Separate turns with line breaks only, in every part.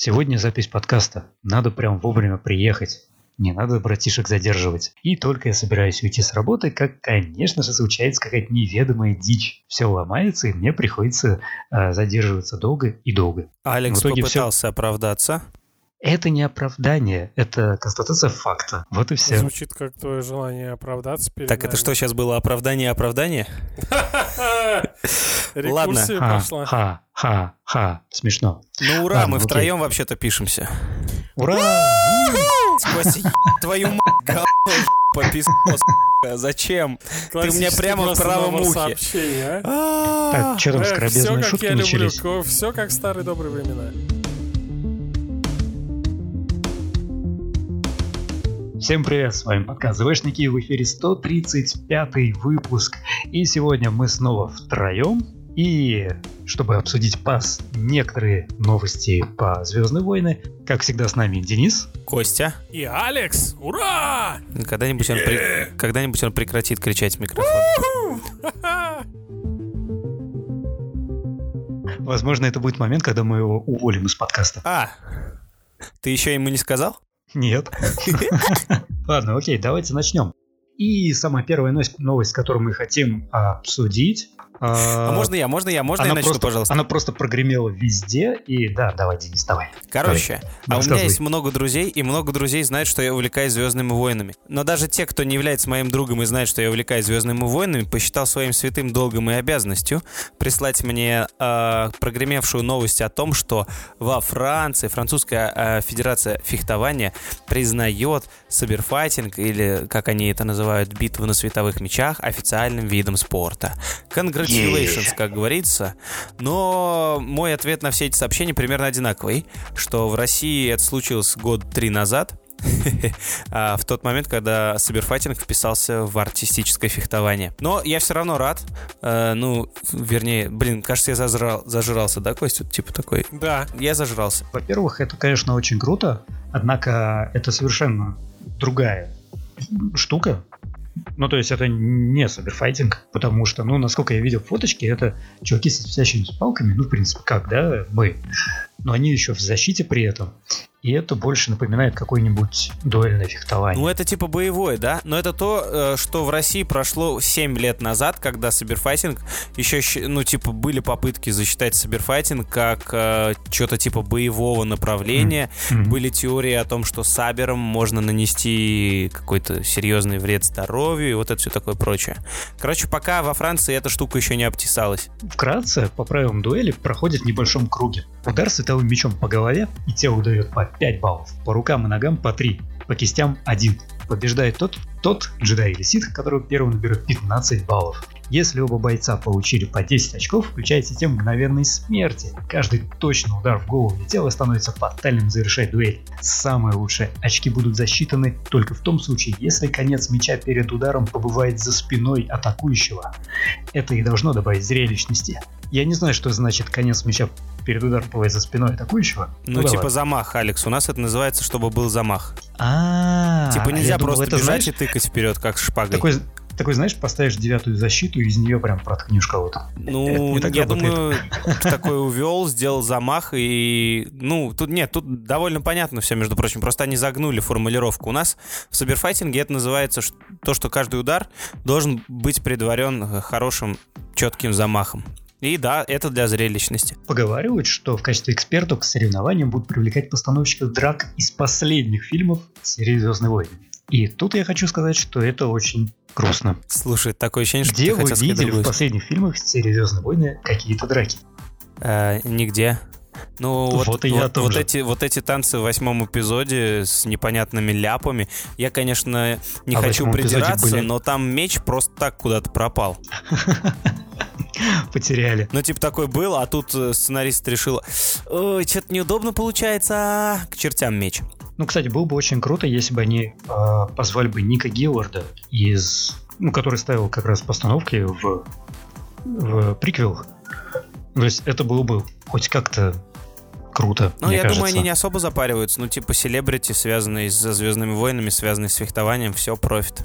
Сегодня запись подкаста. Надо прям вовремя приехать. Не надо братишек задерживать. И только я собираюсь уйти с работы, как, конечно же, случается какая-то неведомая дичь. Все ломается, и мне приходится э, задерживаться долго и долго.
Алекс попытался все... оправдаться.
Это не оправдание, это констатация факта. Вот и все.
Звучит как твое желание оправдаться перед
Так нами. это что сейчас было, оправдание оправдание?
Ладно. Ха, ха, ха, смешно.
Ну ура, мы втроем вообще-то пишемся.
Ура!
Спаси твою мать, пописал, Зачем? Ты мне прямо в правом ухе.
А? Так, что там скоробезные шутки начались?
Все как старые добрые времена.
Всем привет, с вами подкаст ЗВшники, в эфире 135 выпуск. И сегодня мы снова втроем. И чтобы обсудить пас некоторые новости по Звездные войны, как всегда с нами Денис.
Костя.
И Алекс. Ура!
Когда-нибудь он, при... Когда-нибудь он прекратит кричать в микрофон.
Возможно, это будет момент, когда мы его уволим из подкаста.
А, ты еще ему не сказал?
Нет. Ладно, окей, давайте начнем. И самая первая новость, которую мы хотим обсудить,
а, а можно я, можно я, можно я начну,
просто,
пожалуйста?
Она просто прогремела везде, и да, давай, Денис, давай.
Короче, давай. а у меня есть много друзей, и много друзей знают, что я увлекаюсь Звездными войнами. Но даже те, кто не является моим другом и знает, что я увлекаюсь Звездными войнами, посчитал своим святым долгом и обязанностью прислать мне э, прогремевшую новость о том, что во Франции французская э, федерация фехтования признает саберфайтинг, или, как они это называют, битву на световых мечах, официальным видом спорта. Конгресс congratulations, как говорится. Но мой ответ на все эти сообщения примерно одинаковый, что в России это случилось год три назад, а в тот момент, когда Саберфайтинг вписался в артистическое фехтование. Но я все равно рад. Э, ну, вернее, блин, кажется, я зажрал, зажрался, да, Костя? Типа такой.
Да.
Я зажрался.
Во-первых, это, конечно, очень круто, однако это совершенно другая штука, ну, то есть это не саберфайтинг, потому что, ну, насколько я видел фоточки, это чуваки с висящими палками, ну, в принципе, как, да, мы. Но они еще в защите при этом. И это больше напоминает какое-нибудь дуэльное фехтование.
Ну, это типа боевое, да? Но это то, э, что в России прошло 7 лет назад, когда Саберфайтинг еще, ну, типа, были попытки засчитать Саберфайтинг как э, что-то типа боевого направления. Mm-hmm. Были теории о том, что Сабером можно нанести какой-то серьезный вред здоровью и вот это все такое прочее. Короче, пока во Франции эта штука еще не обтесалась.
Вкратце, по правилам дуэли проходит в небольшом круге. Удар световым мечом по голове, и тело дает по 5 баллов, по рукам и ногам по 3, по кистям 1. Побеждает тот, тот джедай или ситх, который первым наберет 15 баллов. Если оба бойца получили по 10 очков, включает систему мгновенной смерти. Каждый точный удар в голову или тело становится фатальным завершает дуэль. Самые лучшие очки будут засчитаны только в том случае, если конец меча перед ударом побывает за спиной атакующего. Это и должно добавить зрелищности. Я не знаю, что значит конец мяча перед ударом бывает за спиной атакующего.
Ну, ну типа давай. замах, Алекс. У нас это называется, чтобы был замах.
А,
типа нельзя просто бежать и тыкать вперед, как шпагой.
Такой, такой, знаешь, поставишь девятую защиту, и из нее прям проткнешь кого-то.
Ну, я думаю, такой увел, сделал замах, и, ну, тут нет, тут довольно понятно все, между прочим, просто они загнули формулировку. У нас в саберфайтинге это называется то, что каждый удар должен быть предварен хорошим, четким замахом. И да, это для зрелищности.
Поговаривают, что в качестве экспертов к соревнованиям будут привлекать постановщиков драк из последних фильмов серии «Звездные войны». И тут я хочу сказать, что это очень грустно.
Слушай, такое ощущение, что
Где
ты
вы видели в последних фильмах серии «Звездные войны» какие-то драки?
Э, нигде. Ну, вот,
вот, и я
вот,
тоже.
вот, эти, вот эти танцы в восьмом эпизоде с непонятными ляпами. Я, конечно, не а хочу придираться, были... но там меч просто так куда-то пропал.
Потеряли.
Ну, типа такой был, а тут э, сценарист решил, ой, что-то неудобно получается, к чертям меч.
Ну, кстати, было бы очень круто, если бы они э, позвали бы Ника Гилларда из, ну, который ставил как раз постановки в, в приквелах. То есть это было бы хоть как-то круто.
Ну, я
кажется.
думаю, они не особо запариваются. Ну, типа, селебрити, связанные со Звездными войнами, связанные с фехтованием, все профит.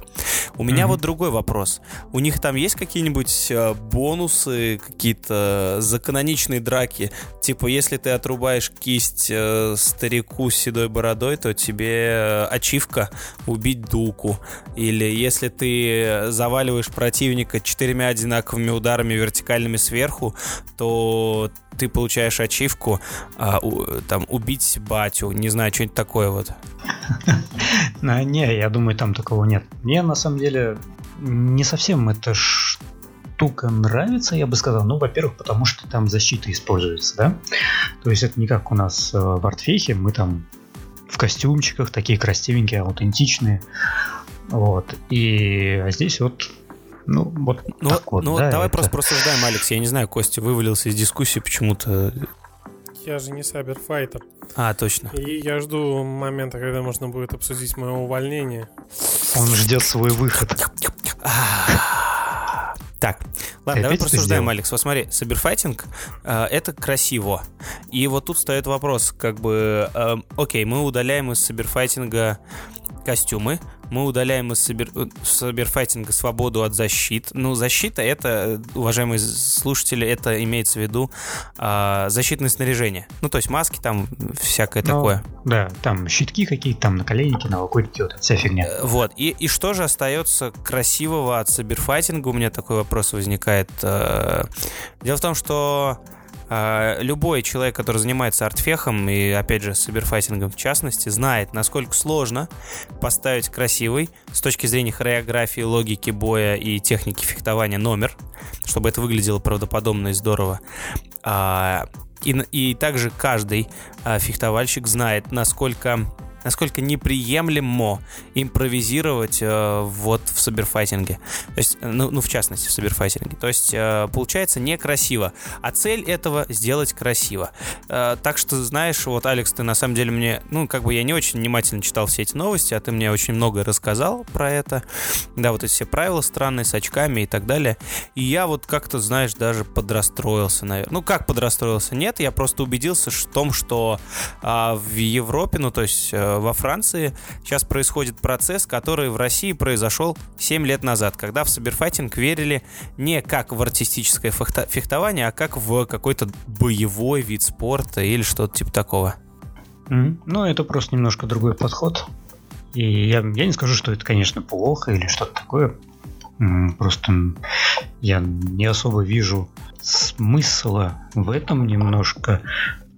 У меня mm-hmm. вот другой вопрос. У них там есть какие-нибудь э, бонусы, какие-то заканоничные драки? Типа, если ты отрубаешь кисть э, старику с седой бородой, то тебе э, ачивка убить дуку. Или если ты заваливаешь противника четырьмя одинаковыми ударами вертикальными сверху, то ты получаешь ачивку а, у, там убить батю, не знаю, что-нибудь такое вот.
Не, я думаю, там такого нет. Мне на самом деле не совсем эта штука нравится, я бы сказал. Ну, во-первых, потому что там защита используется, да? То есть это не как у нас э, в Артфехе, мы там в костюмчиках, такие красивенькие, аутентичные. Вот. И а здесь вот ну, вот
ну, так вот, ну, да, давай это... просто просуждаем, Алекс. Я не знаю, Костя вывалился из дискуссии почему-то.
Я же не саберфайтер.
А, точно.
И я жду момента, когда можно будет обсудить мое увольнение.
Он ждет свой выход.
Так, ладно, давай просуждаем, Алекс. Вот смотри, саберфайтинг э, это красиво. И вот тут стоит вопрос, как бы, э, окей, мы удаляем из саберфайтинга костюмы, мы удаляем из сабер... саберфайтинга свободу от защит. Ну, защита это, уважаемые слушатели, это имеется в виду а, защитное снаряжение. Ну, то есть маски там, всякое ну, такое.
Да, там щитки какие-то, там наколенники, навокольники, вот вся фигня. Э,
вот, и, и что же остается красивого от саберфайтинга? У меня такой вопрос возникает. Э, дело в том, что любой человек, который занимается артфехом и, опять же, саберфайтингом в частности, знает, насколько сложно поставить красивый с точки зрения хореографии, логики боя и техники фехтования номер, чтобы это выглядело правдоподобно и здорово. А, и, и также каждый а, фехтовальщик знает, насколько насколько неприемлемо импровизировать э, вот в саберфайтинге. То есть, ну, ну, в частности, в саберфайтинге. То есть, э, получается некрасиво. А цель этого сделать красиво. Э, так что, знаешь, вот, Алекс, ты на самом деле мне, ну, как бы я не очень внимательно читал все эти новости, а ты мне очень много рассказал про это. Да, вот эти все правила странные с очками и так далее. И я вот как-то, знаешь, даже подрастроился, наверное. Ну, как подрастроился? Нет, я просто убедился в том, что а, в Европе, ну, то есть э, во Франции сейчас происходит процесс, который в России произошел 7 лет назад, когда в саберфайтинг верили не как в артистическое фехтование, а как в какой-то боевой вид спорта или что-то типа такого.
Mm-hmm. Ну, это просто немножко другой подход. И я, я не скажу, что это, конечно, плохо или что-то такое. Просто я не особо вижу смысла в этом немножко,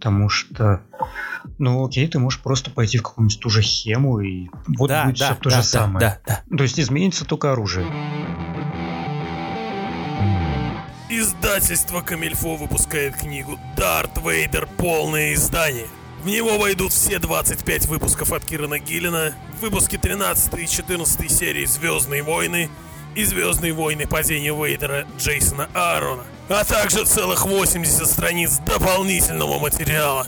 потому что ну окей, ты можешь просто пойти в какую-нибудь ту же хему, и вот да, будет да, все то да, же да, самое. Да, да. То есть изменится только оружие.
Издательство Камильфо выпускает книгу «Дарт Вейдер. Полное издание». В него войдут все 25 выпусков от Кирана Гиллина, выпуски 13 и 14 серии «Звездные войны» и «Звездные войны. Падение Вейдера» Джейсона Аарона, а также целых 80 страниц дополнительного материала.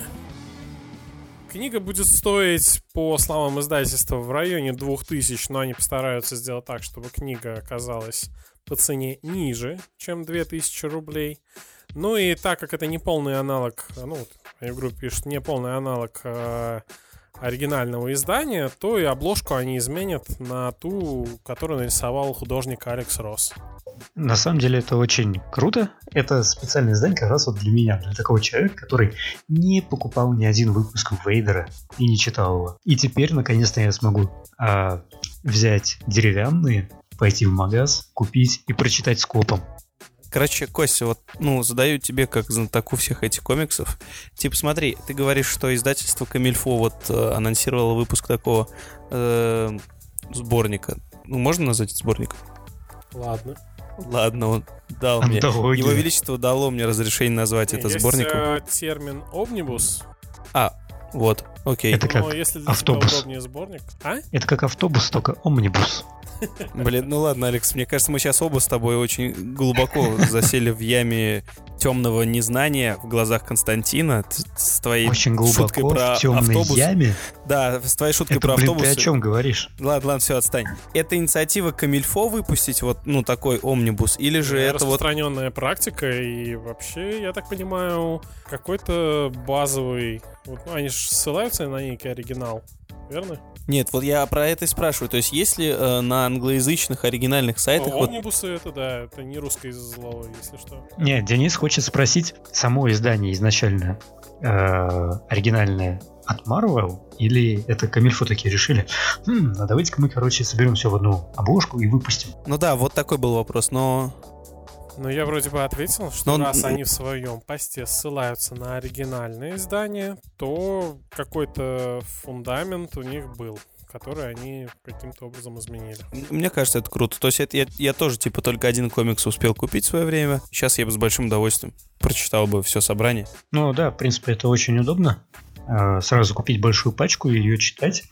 Книга будет стоить, по словам издательства, в районе 2000, но они постараются сделать так, чтобы книга оказалась по цене ниже, чем 2000 рублей. Ну и так как это не полный аналог, ну, они в группе пишут, не полный аналог э, оригинального издания, то и обложку они изменят на ту, которую нарисовал художник Алекс Росс.
На самом деле это очень круто. Это специальное издание как раз вот для меня, для такого человека, который не покупал ни один выпуск Вейдера и не читал его. И теперь, наконец-то, я смогу а, взять деревянные, пойти в магаз, купить и прочитать скопом.
Короче, Костя, вот, ну, задаю тебе как знатоку всех этих комиксов. Типа, смотри, ты говоришь, что издательство Камильфо вот э, анонсировало выпуск такого э, сборника. Ну, можно назвать это сборником?
Ладно.
Ладно, он дал Антология. мне. Его Величество дало мне разрешение назвать это
Есть
сборником.
Э, термин «Омнибус».
А, вот, окей.
Это как Но если для автобус.
удобнее сборник. А?
Это как автобус, только омнибус.
Блин, ну ладно, Алекс, мне кажется, мы сейчас оба с тобой очень глубоко засели в яме темного незнания в глазах Константина с твоей
очень глубоко
шуткой про
в темной
автобус.
яме.
Да, с твоей шуткой
Это,
про
блин,
автобус.
ты о чем говоришь?
Ладно, ладно, все, отстань. Это инициатива Камильфо выпустить вот, ну, такой омнибус, или же это вот...
Распространенная практика, и вообще, я так понимаю, какой-то базовый... Вот, ну, они же ссылаются на некий оригинал, верно?
Нет, вот я про это и спрашиваю. То есть, если э, на англоязычных оригинальных сайтах...
Ну,
вот-
омнибусы это, да, это не русское слово, если что.
Нет, Денис хочет спросить, само издание изначально э, оригинальное от Marvel, или это Камильфо такие решили? Хм, а давайте-ка мы, короче, соберем все в одну обложку и выпустим.
Ну да, вот такой был вопрос, но...
Ну, я вроде бы ответил, что
Но он-
раз они в своем посте ссылаются на оригинальное издание, то какой-то фундамент у них был, который они каким-то образом изменили.
Мне кажется, это круто. То есть это я, я тоже, типа, только один комикс успел купить в свое время. Сейчас я бы с большим удовольствием прочитал бы все собрание.
Ну да, в принципе, это очень удобно. Э, сразу купить большую пачку и ее читать.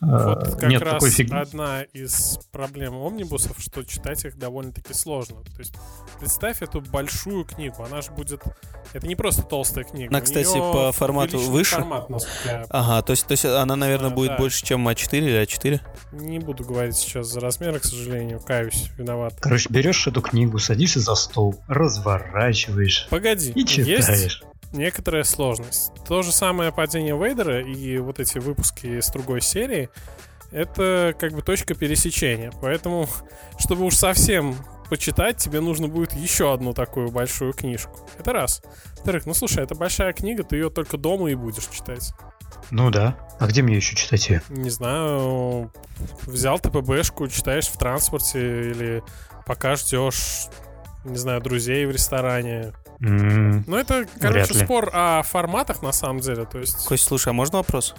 Э,
Вот как
Нет
раз
такой фигни.
одна из проблем омнибусов, что читать их довольно-таки сложно. То есть представь эту большую книгу, она же будет... Это не просто толстая книга.
Она, кстати, по формату выше?
формат, я
Ага, то есть, то есть она, наверное,
А,
будет
да.
больше, чем А4 или А4?
не буду говорить сейчас за размеры, к сожалению, каюсь, виноват.
Короче, берешь эту книгу, садишься за стол, разворачиваешь
Погоди,
и
есть
читаешь.
Некоторая сложность. То же самое падение Вейдера и вот эти выпуски с другой серии, это как бы точка пересечения. Поэтому, чтобы уж совсем почитать, тебе нужно будет еще одну такую большую книжку. Это раз. Во-вторых, ну слушай, это большая книга, ты ее только дома и будешь читать.
Ну да. А где мне еще читать ее?
Не знаю, взял ТПБшку, читаешь в транспорте или пока ждешь, не знаю, друзей в ресторане. Ну, это, короче, спор о форматах на самом деле. То есть,
Кость, слушай, а можно вопрос?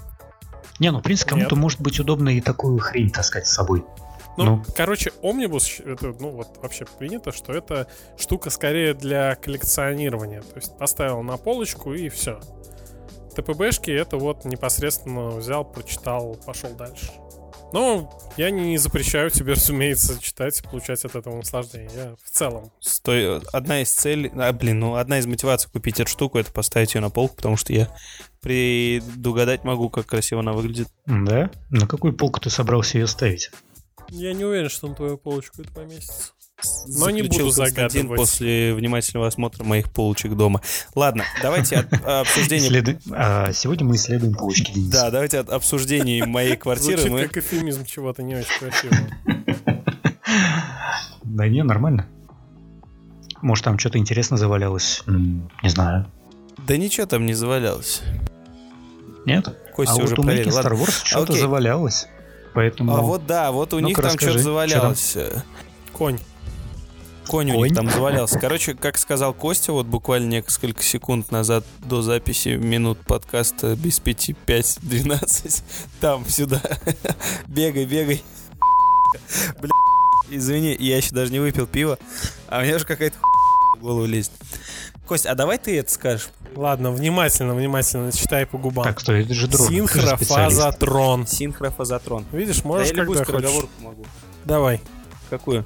Не, ну, в принципе, кому-то
Нет.
может быть удобно и такую хрень таскать с собой.
ну,
ну.
короче, омнибус, это, ну, вот вообще принято, что это штука скорее для коллекционирования. То есть поставил на полочку и все. ТПБшки это вот непосредственно взял, прочитал, пошел дальше. Но я не запрещаю тебе, разумеется, читать и получать от этого наслаждение. Я в целом.
Стой, одна из целей, а, блин, ну одна из мотиваций купить эту штуку, это поставить ее на полку, потому что я предугадать могу, как красиво она выглядит.
Да? На какую полку ты собрался ее ставить?
Я не уверен, что на твою полочку это поместится. Но не буду загадывать.
после внимательного осмотра моих полочек дома. Ладно, давайте от а, обсуждения...
Исследу- а, сегодня мы исследуем полочки Дениса.
Да, давайте от обсуждений моей квартиры
Звучит
мы...
как эфемизм чего-то не очень красивого.
Да не, нормально. Может, там что-то интересно завалялось? Не знаю.
Да ничего там не завалялось.
Нет?
Костя
а
уже
вот у
проверил. Ладно.
Star Wars что-то завалялось. Поэтому...
А вот да, вот у
Ну-ка,
них там что-то завалялось.
Конь.
Конь у
Конь?
них там завалялся. Короче, как сказал Костя, вот буквально несколько секунд назад до записи минут подкаста без пяти, пять, двенадцать, там, сюда. Бегай, бегай. Бля, извини, я еще даже не выпил пиво, а у меня же какая-то в голову лезет. Кость, а давай ты это скажешь?
Ладно, внимательно, внимательно читай по губам.
Так, стой, это же дрон.
Синхрофазотрон.
Синхрофазотрон.
Видишь,
Да
можешь
я любую
когда хочешь.
могу.
Давай.
Какую?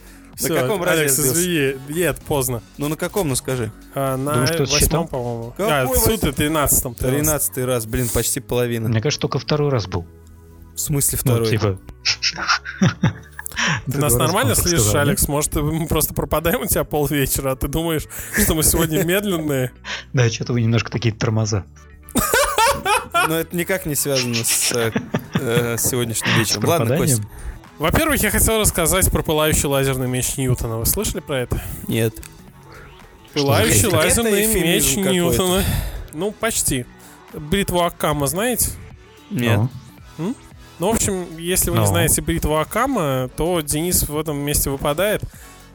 Всё,
каком разе
Алекс, извини. Нет, поздно.
Ну на каком, ну скажи?
А, на
Думаешь, кто-то
восьмом, по-моему. А, в и тринадцатом.
Тринадцатый раз, блин, почти половина.
Мне кажется, только второй раз был.
В смысле
Ну,
второй?
типа...
Ты нас нормально слышишь,
сказал,
Алекс? Может, мы просто пропадаем у тебя полвечера, а ты думаешь, что мы сегодня медленные?
Да, что-то вы немножко такие тормоза.
Но это никак не связано с э, э, сегодняшним вечером. Ладно. Кость.
Во-первых, я хотел рассказать про пылающий лазерный меч Ньютона. Вы слышали про это?
Нет.
Пылающий
Это
лазерный меч. Ньютона. Ну, почти. Бритву Акама знаете?
Нет.
Ну,
Ну, в общем, если вы не
Ну.
знаете бритву Акама, то Денис в этом месте выпадает.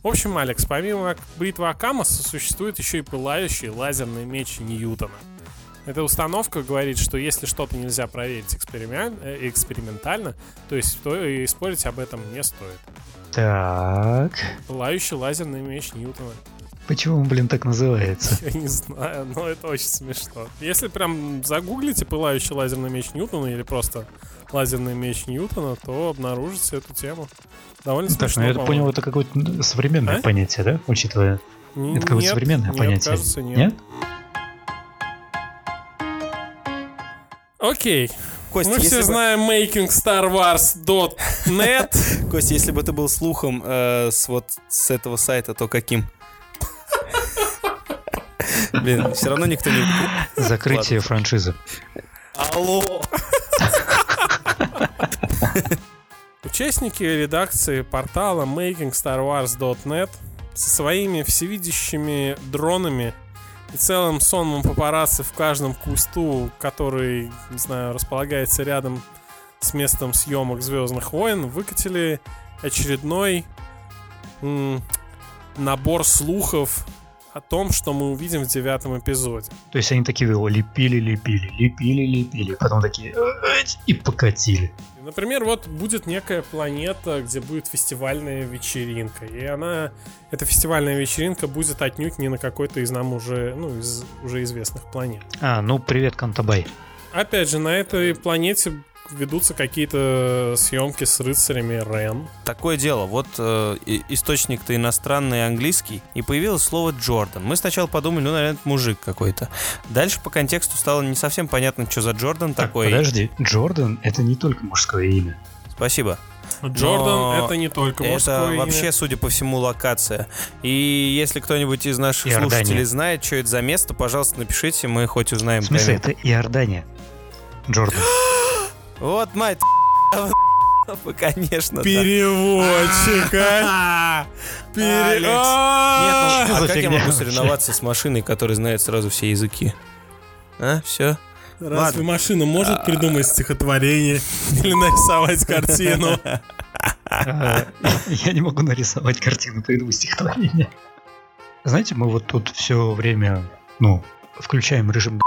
В общем, Алекс, помимо бритвы Акама существует еще и пылающий лазерный меч Ньютона. Эта установка говорит, что если что-то нельзя проверить эксперимент, э, экспериментально, то есть то и спорить об этом не стоит.
Так.
Пылающий лазерный меч Ньютона.
Почему он, блин, так называется?
Я не знаю, но это очень смешно. Если прям загуглите пылающий лазерный меч Ньютона или просто лазерный меч Ньютона, то обнаружите эту тему. Довольно
так,
смешно.
ну я понял, это какое-то современное а? понятие, да? Учитывая. Это какое-то современное
нет,
понятие.
Кажется, нет.
нет?
Окей. Костя, Мы все бы... знаем makingstarwars.net.
Костя, если бы ты был слухом э, с вот с этого сайта, то каким? Блин, все равно никто не...
Закрытие Ладно. франшизы.
Алло! Участники редакции портала makingstarwars.net со своими всевидящими дронами и целым сонмом папарацци в каждом кусту, который, не знаю, располагается рядом с местом съемок Звездных войн, выкатили очередной м- набор слухов о том, что мы увидим в девятом эпизоде.
То есть они такие его лепили, лепили, лепили, лепили, потом такие и покатили.
Например, вот будет некая планета, где будет фестивальная вечеринка. И она, эта фестивальная вечеринка будет отнюдь не на какой-то из нам уже, ну, из уже известных планет.
А, ну привет, Кантабай.
Опять же, на этой планете ведутся какие-то съемки с рыцарями Рен.
Такое дело, вот э, источник-то иностранный английский, и появилось слово Джордан. Мы сначала подумали, ну, наверное, это мужик какой-то. Дальше по контексту стало не совсем понятно, что за Джордан
так,
такой.
Подожди, Джордан это не только мужское имя.
Спасибо.
Джордан Но это не только мужское
Это
имя.
вообще, судя по всему, локация. И если кто-нибудь из наших Иордания. слушателей знает, что это за место, пожалуйста, напишите, мы хоть узнаем.
В смысле, это Иордания. Джордан.
Вот мать Конечно.
Переводчика.
Пере... Нет, ну, а как я могу соревноваться с машиной, которая знает сразу все языки? А, все?
Разве машина может придумать стихотворение или нарисовать картину?
Я не могу нарисовать картину, придумать стихотворение. Знаете, мы вот тут все время, ну, включаем режим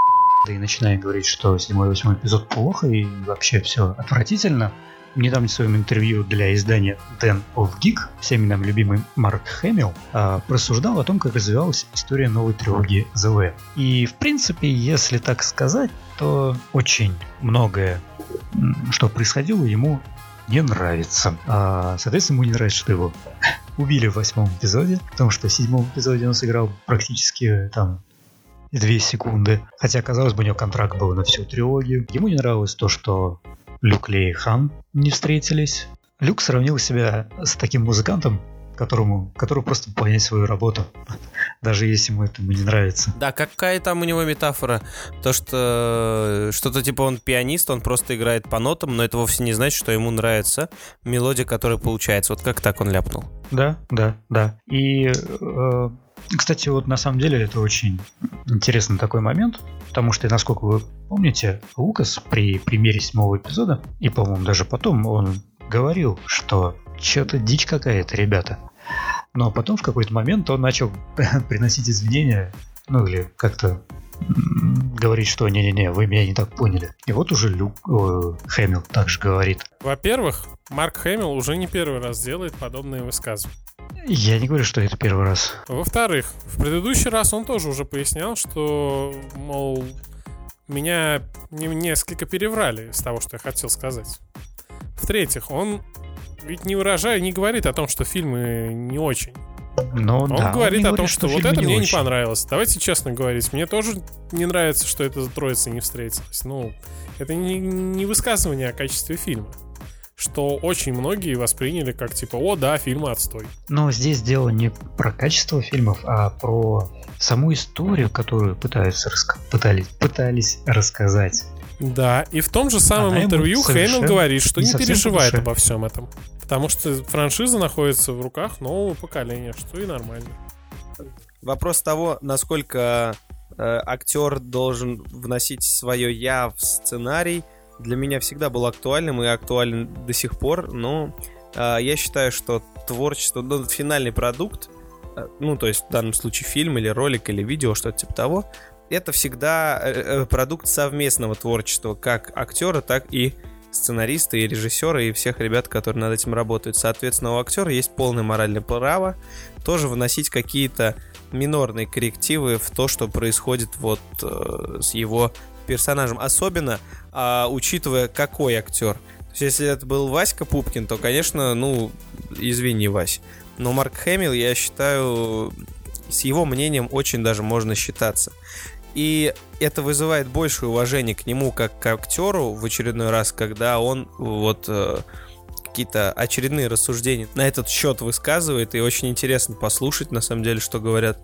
и начинаем говорить, что седьмой и восьмой эпизод плохо и вообще все отвратительно. В недавнем своем интервью для издания Den of Geek всеми нам любимый Марк Хэмилл а, просуждал о том, как развивалась история новой трилогии The Way. И, в принципе, если так сказать, то очень многое, что происходило, ему не нравится. А, соответственно, ему не нравится, что его убили в восьмом эпизоде, потому что в седьмом эпизоде он сыграл практически там две секунды. Хотя, казалось бы, у него контракт был на всю трилогию. Ему не нравилось то, что Люк Ли и Хан не встретились. Люк сравнил себя с таким музыкантом, которому, который просто выполняет свою работу, даже если ему это не нравится.
Да, какая там у него метафора? То, что что-то типа он пианист, он просто играет по нотам, но это вовсе не значит, что ему нравится мелодия, которая получается. Вот как так он ляпнул?
Да, да, да. И э, кстати, вот на самом деле это очень интересный такой момент, потому что, насколько вы помните, Лукас при примере седьмого эпизода, и, по-моему, даже потом, он говорил, что что-то дичь какая-то, ребята. Но потом в какой-то момент он начал приносить извинения, ну или как-то говорить, что не-не-не, вы меня не так поняли. И вот уже Люк э, Хэмилл также говорит.
Во-первых, Марк Хэмилл уже не первый раз делает подобные высказывания.
Я не говорю, что это первый раз.
Во-вторых, в предыдущий раз он тоже уже пояснял, что, мол, меня несколько переврали из того, что я хотел сказать. В-третьих, он ведь не выражает, не говорит о том, что фильмы не очень.
Но,
он
да,
говорит
он
о том,
говорит,
что,
что
вот это
не
мне
очень.
не понравилось. Давайте честно говорить, мне тоже не нравится, что эта троица не встретилась. Ну, это не, не высказывание о качестве фильма что очень многие восприняли как типа, о да, фильм отстой.
Но здесь дело не про качество фильмов, а про саму историю, которую пытаются раска... пытались, пытались рассказать.
Да, и в том же самом Она интервью Хэмилл говорит, что не, не переживает обо всем этом. Потому что франшиза находится в руках нового поколения, что и нормально.
Вопрос того, насколько э, актер должен вносить свое я в сценарий, для меня всегда был актуальным и актуален до сих пор, но э, я считаю, что творчество, ну, финальный продукт, э, ну, то есть в данном случае фильм или ролик или видео, что-то типа того, это всегда э, продукт совместного творчества, как актера, так и сценариста и режиссера и всех ребят, которые над этим работают. Соответственно, у актера есть полное моральное право тоже вносить какие-то минорные коррективы в то, что происходит вот э, с его персонажем. Особенно э, учитывая, какой актер. То есть, если это был Васька Пупкин, то, конечно, ну, извини, Вась. Но Марк Хэмилл, я считаю, с его мнением очень даже можно считаться. И это вызывает большее уважение к нему как к актеру в очередной раз, когда он вот э, какие-то очередные рассуждения на этот счет высказывает. И очень интересно послушать, на самом деле, что говорят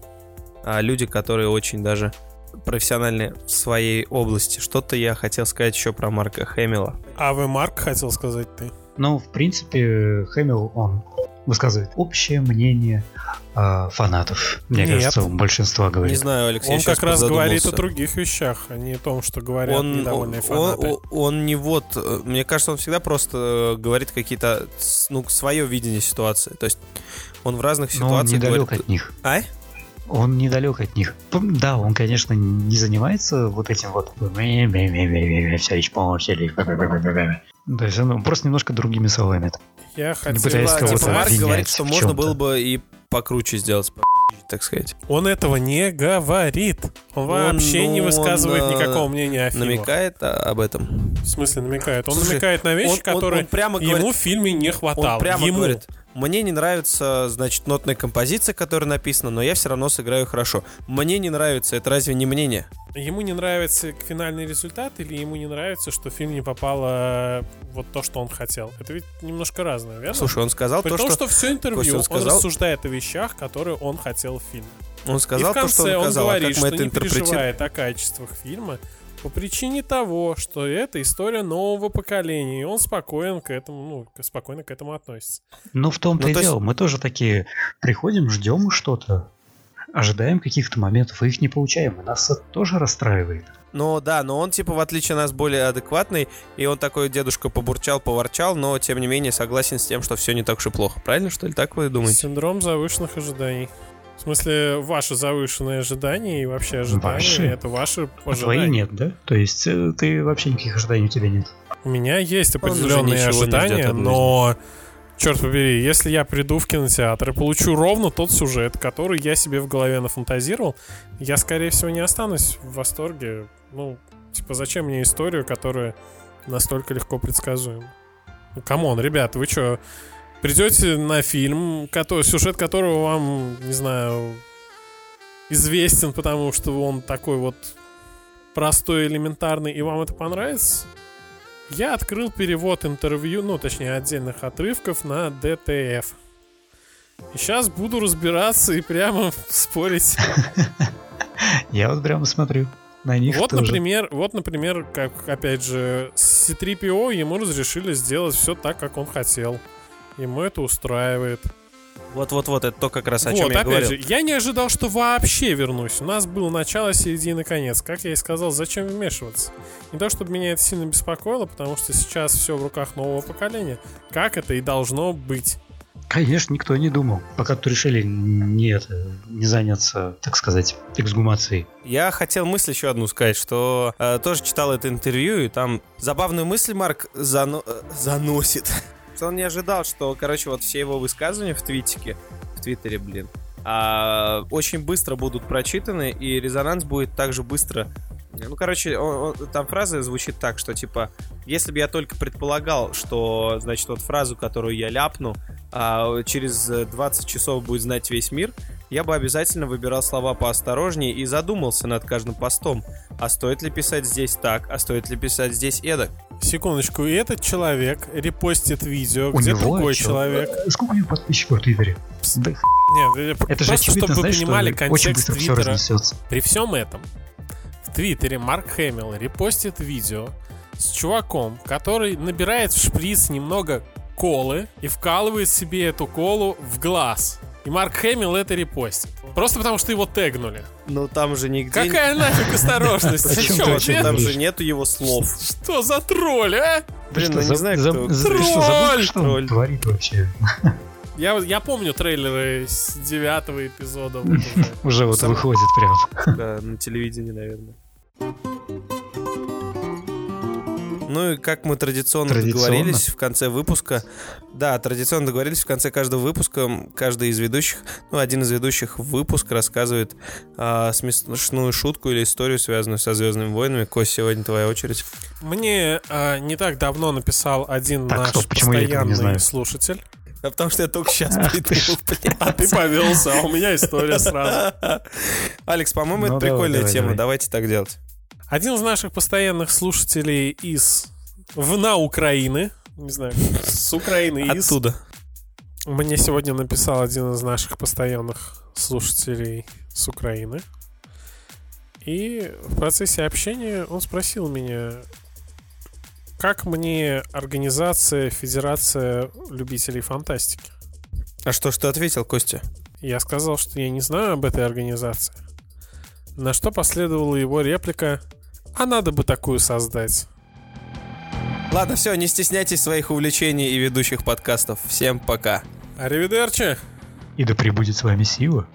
а, люди, которые очень даже профессиональные в своей области. Что-то я хотел сказать еще про Марка Хэмилла.
А вы Марк хотел сказать ты?
Ну, в принципе, Хэмилл, он высказывает общее мнение э, фанатов. Мне Нет. кажется, большинство говорит.
Не знаю, Алексей,
Он как раз говорит о других вещах, а не о том, что говорят он, недовольные он, фанаты.
Он, он не вот... Э, мне кажется, он всегда просто э, говорит какие-то... Ну, свое видение ситуации. То есть он в разных ситуациях Но он
недалек говорит... от них.
А?
Он недалек от них. Да, он, конечно, не занимается вот этим вот все испортили. То есть он просто немножко другими словами.
Я хотел...
Марк говорит, что можно было бы и покруче сделать, так сказать.
Он этого не говорит. Он, он вообще ну, не высказывает он, никакого мнения о
фильме. Намекает об этом.
В смысле намекает? Он Слушай, намекает на вещи, он, которые он, он прямо ему говорит, в фильме не хватало.
Он прямо
ему.
говорит, мне не нравится, значит, нотная композиция, которая написана, но я все равно сыграю хорошо. Мне не нравится, это разве не мнение?
Ему не нравится финальный результат или ему не нравится, что в фильм не попало вот то, что он хотел? Это ведь немножко разное, верно?
Слушай, он сказал
При
то,
том,
что...
что все интервью он, сказал... он рассуждает о вещах, которые он хотел в фильме.
Он сказал
И в конце то, что он, сказал,
он
говорит, а как мы
что это
не переживает о качествах фильма, по причине того, что это история нового поколения, и он спокоен к этому, ну, спокойно к этому относится.
Ну, в том-то ну, и то дело, есть... мы тоже такие приходим, ждем что-то, ожидаем каких-то моментов, и их не получаем, и нас это тоже расстраивает.
Ну да, но он типа в отличие от нас более адекватный, и он такой дедушка побурчал, поворчал, но тем не менее согласен с тем, что все не так уж и плохо. Правильно, что ли, так вы думаете?
Синдром завышенных ожиданий. В смысле, ваши завышенные ожидания и вообще ожидания, ваши? это ваши
ожидания. А твои нет, да? То есть э, ты вообще никаких ожиданий у тебя нет?
У меня есть определенные ожидания, но... Черт побери, если я приду в кинотеатр и получу ровно тот сюжет, который я себе в голове нафантазировал, я, скорее всего, не останусь в восторге. Ну, типа, зачем мне историю, которая настолько легко предсказуема? Ну, come on, ребят, вы что, придете на фильм, который, сюжет которого вам, не знаю, известен, потому что он такой вот простой, элементарный, и вам это понравится? Я открыл перевод интервью, ну, точнее, отдельных отрывков на DTF. И сейчас буду разбираться и прямо спорить.
Я вот прямо смотрю на них
вот,
тоже.
например, вот, например, как, опять же, с C-3PO ему разрешили сделать все так, как он хотел. Ему это устраивает.
Вот-вот-вот, это то как раз о
вот,
чем я
опять
говорил.
же, я не ожидал, что вообще вернусь. У нас было начало, середина, конец. Как я и сказал, зачем вмешиваться? Не то, чтобы меня это сильно беспокоило, потому что сейчас все в руках нового поколения. Как это и должно быть.
Конечно, никто не думал, пока тут решили не, это, не заняться, так сказать, эксгумацией.
Я хотел мысль еще одну сказать, что э, тоже читал это интервью, и там забавную мысль Марк зано- э, заносит он не ожидал, что, короче, вот все его высказывания в твитике, в твиттере, блин, а, очень быстро будут прочитаны, и резонанс будет также быстро ну, короче, он, он, там фраза звучит так, что, типа, если бы я только предполагал, что, значит, вот фразу, которую я ляпну, а, через 20 часов будет знать весь мир, я бы обязательно выбирал слова поосторожнее и задумался над каждым постом. А стоит ли писать здесь так, а стоит ли писать здесь эдак?
Секундочку, и этот человек репостит видео, у где него другой чё? человек.
Сколько у него подписчиков в Твиттере?
Да Нет, это же очевидно, чтобы вы понимали контекст Твиттера. При всем этом, в Твиттере Марк Хэмилл репостит видео с чуваком, который набирает в шприц немного колы и вкалывает себе эту колу в глаз. И Марк Хэмилл это репостит. Просто потому, что его тегнули.
Ну там же нигде...
Какая нафиг осторожность?
Там же нету его слов.
Что за тролль, а?
Блин, ну не знаю, кто...
Тролль!
Что он творит вообще?
Я, я помню трейлеры с девятого эпизода.
Уже. вот выходит прям.
Да, на телевидении, наверное. Ну и как мы традиционно, традиционно договорились в конце выпуска. Да, традиционно договорились в конце каждого выпуска. Каждый из ведущих, ну, один из ведущих выпуск рассказывает а, смешную шутку или историю, связанную со Звездными войнами. Кость, сегодня твоя очередь.
Мне а, не так давно написал один так, наш стоп, постоянный слушатель.
А потому что я только сейчас придумал,
А ты повелся, а у меня история сразу.
Алекс, по-моему, это ну, прикольная тема. Давайте так делать.
Один из наших постоянных слушателей из в на Украины, не знаю, с Украины
из... Оттуда.
Мне сегодня написал один из наших постоянных слушателей с Украины. И в процессе общения он спросил меня, как мне организация Федерация любителей фантастики.
А что ж ты ответил, Костя?
Я сказал, что я не знаю об этой организации. На что последовала его реплика «А надо бы такую создать».
Ладно, все, не стесняйтесь своих увлечений и ведущих подкастов. Всем пока.
Аривидерчи.
И да пребудет с вами сила.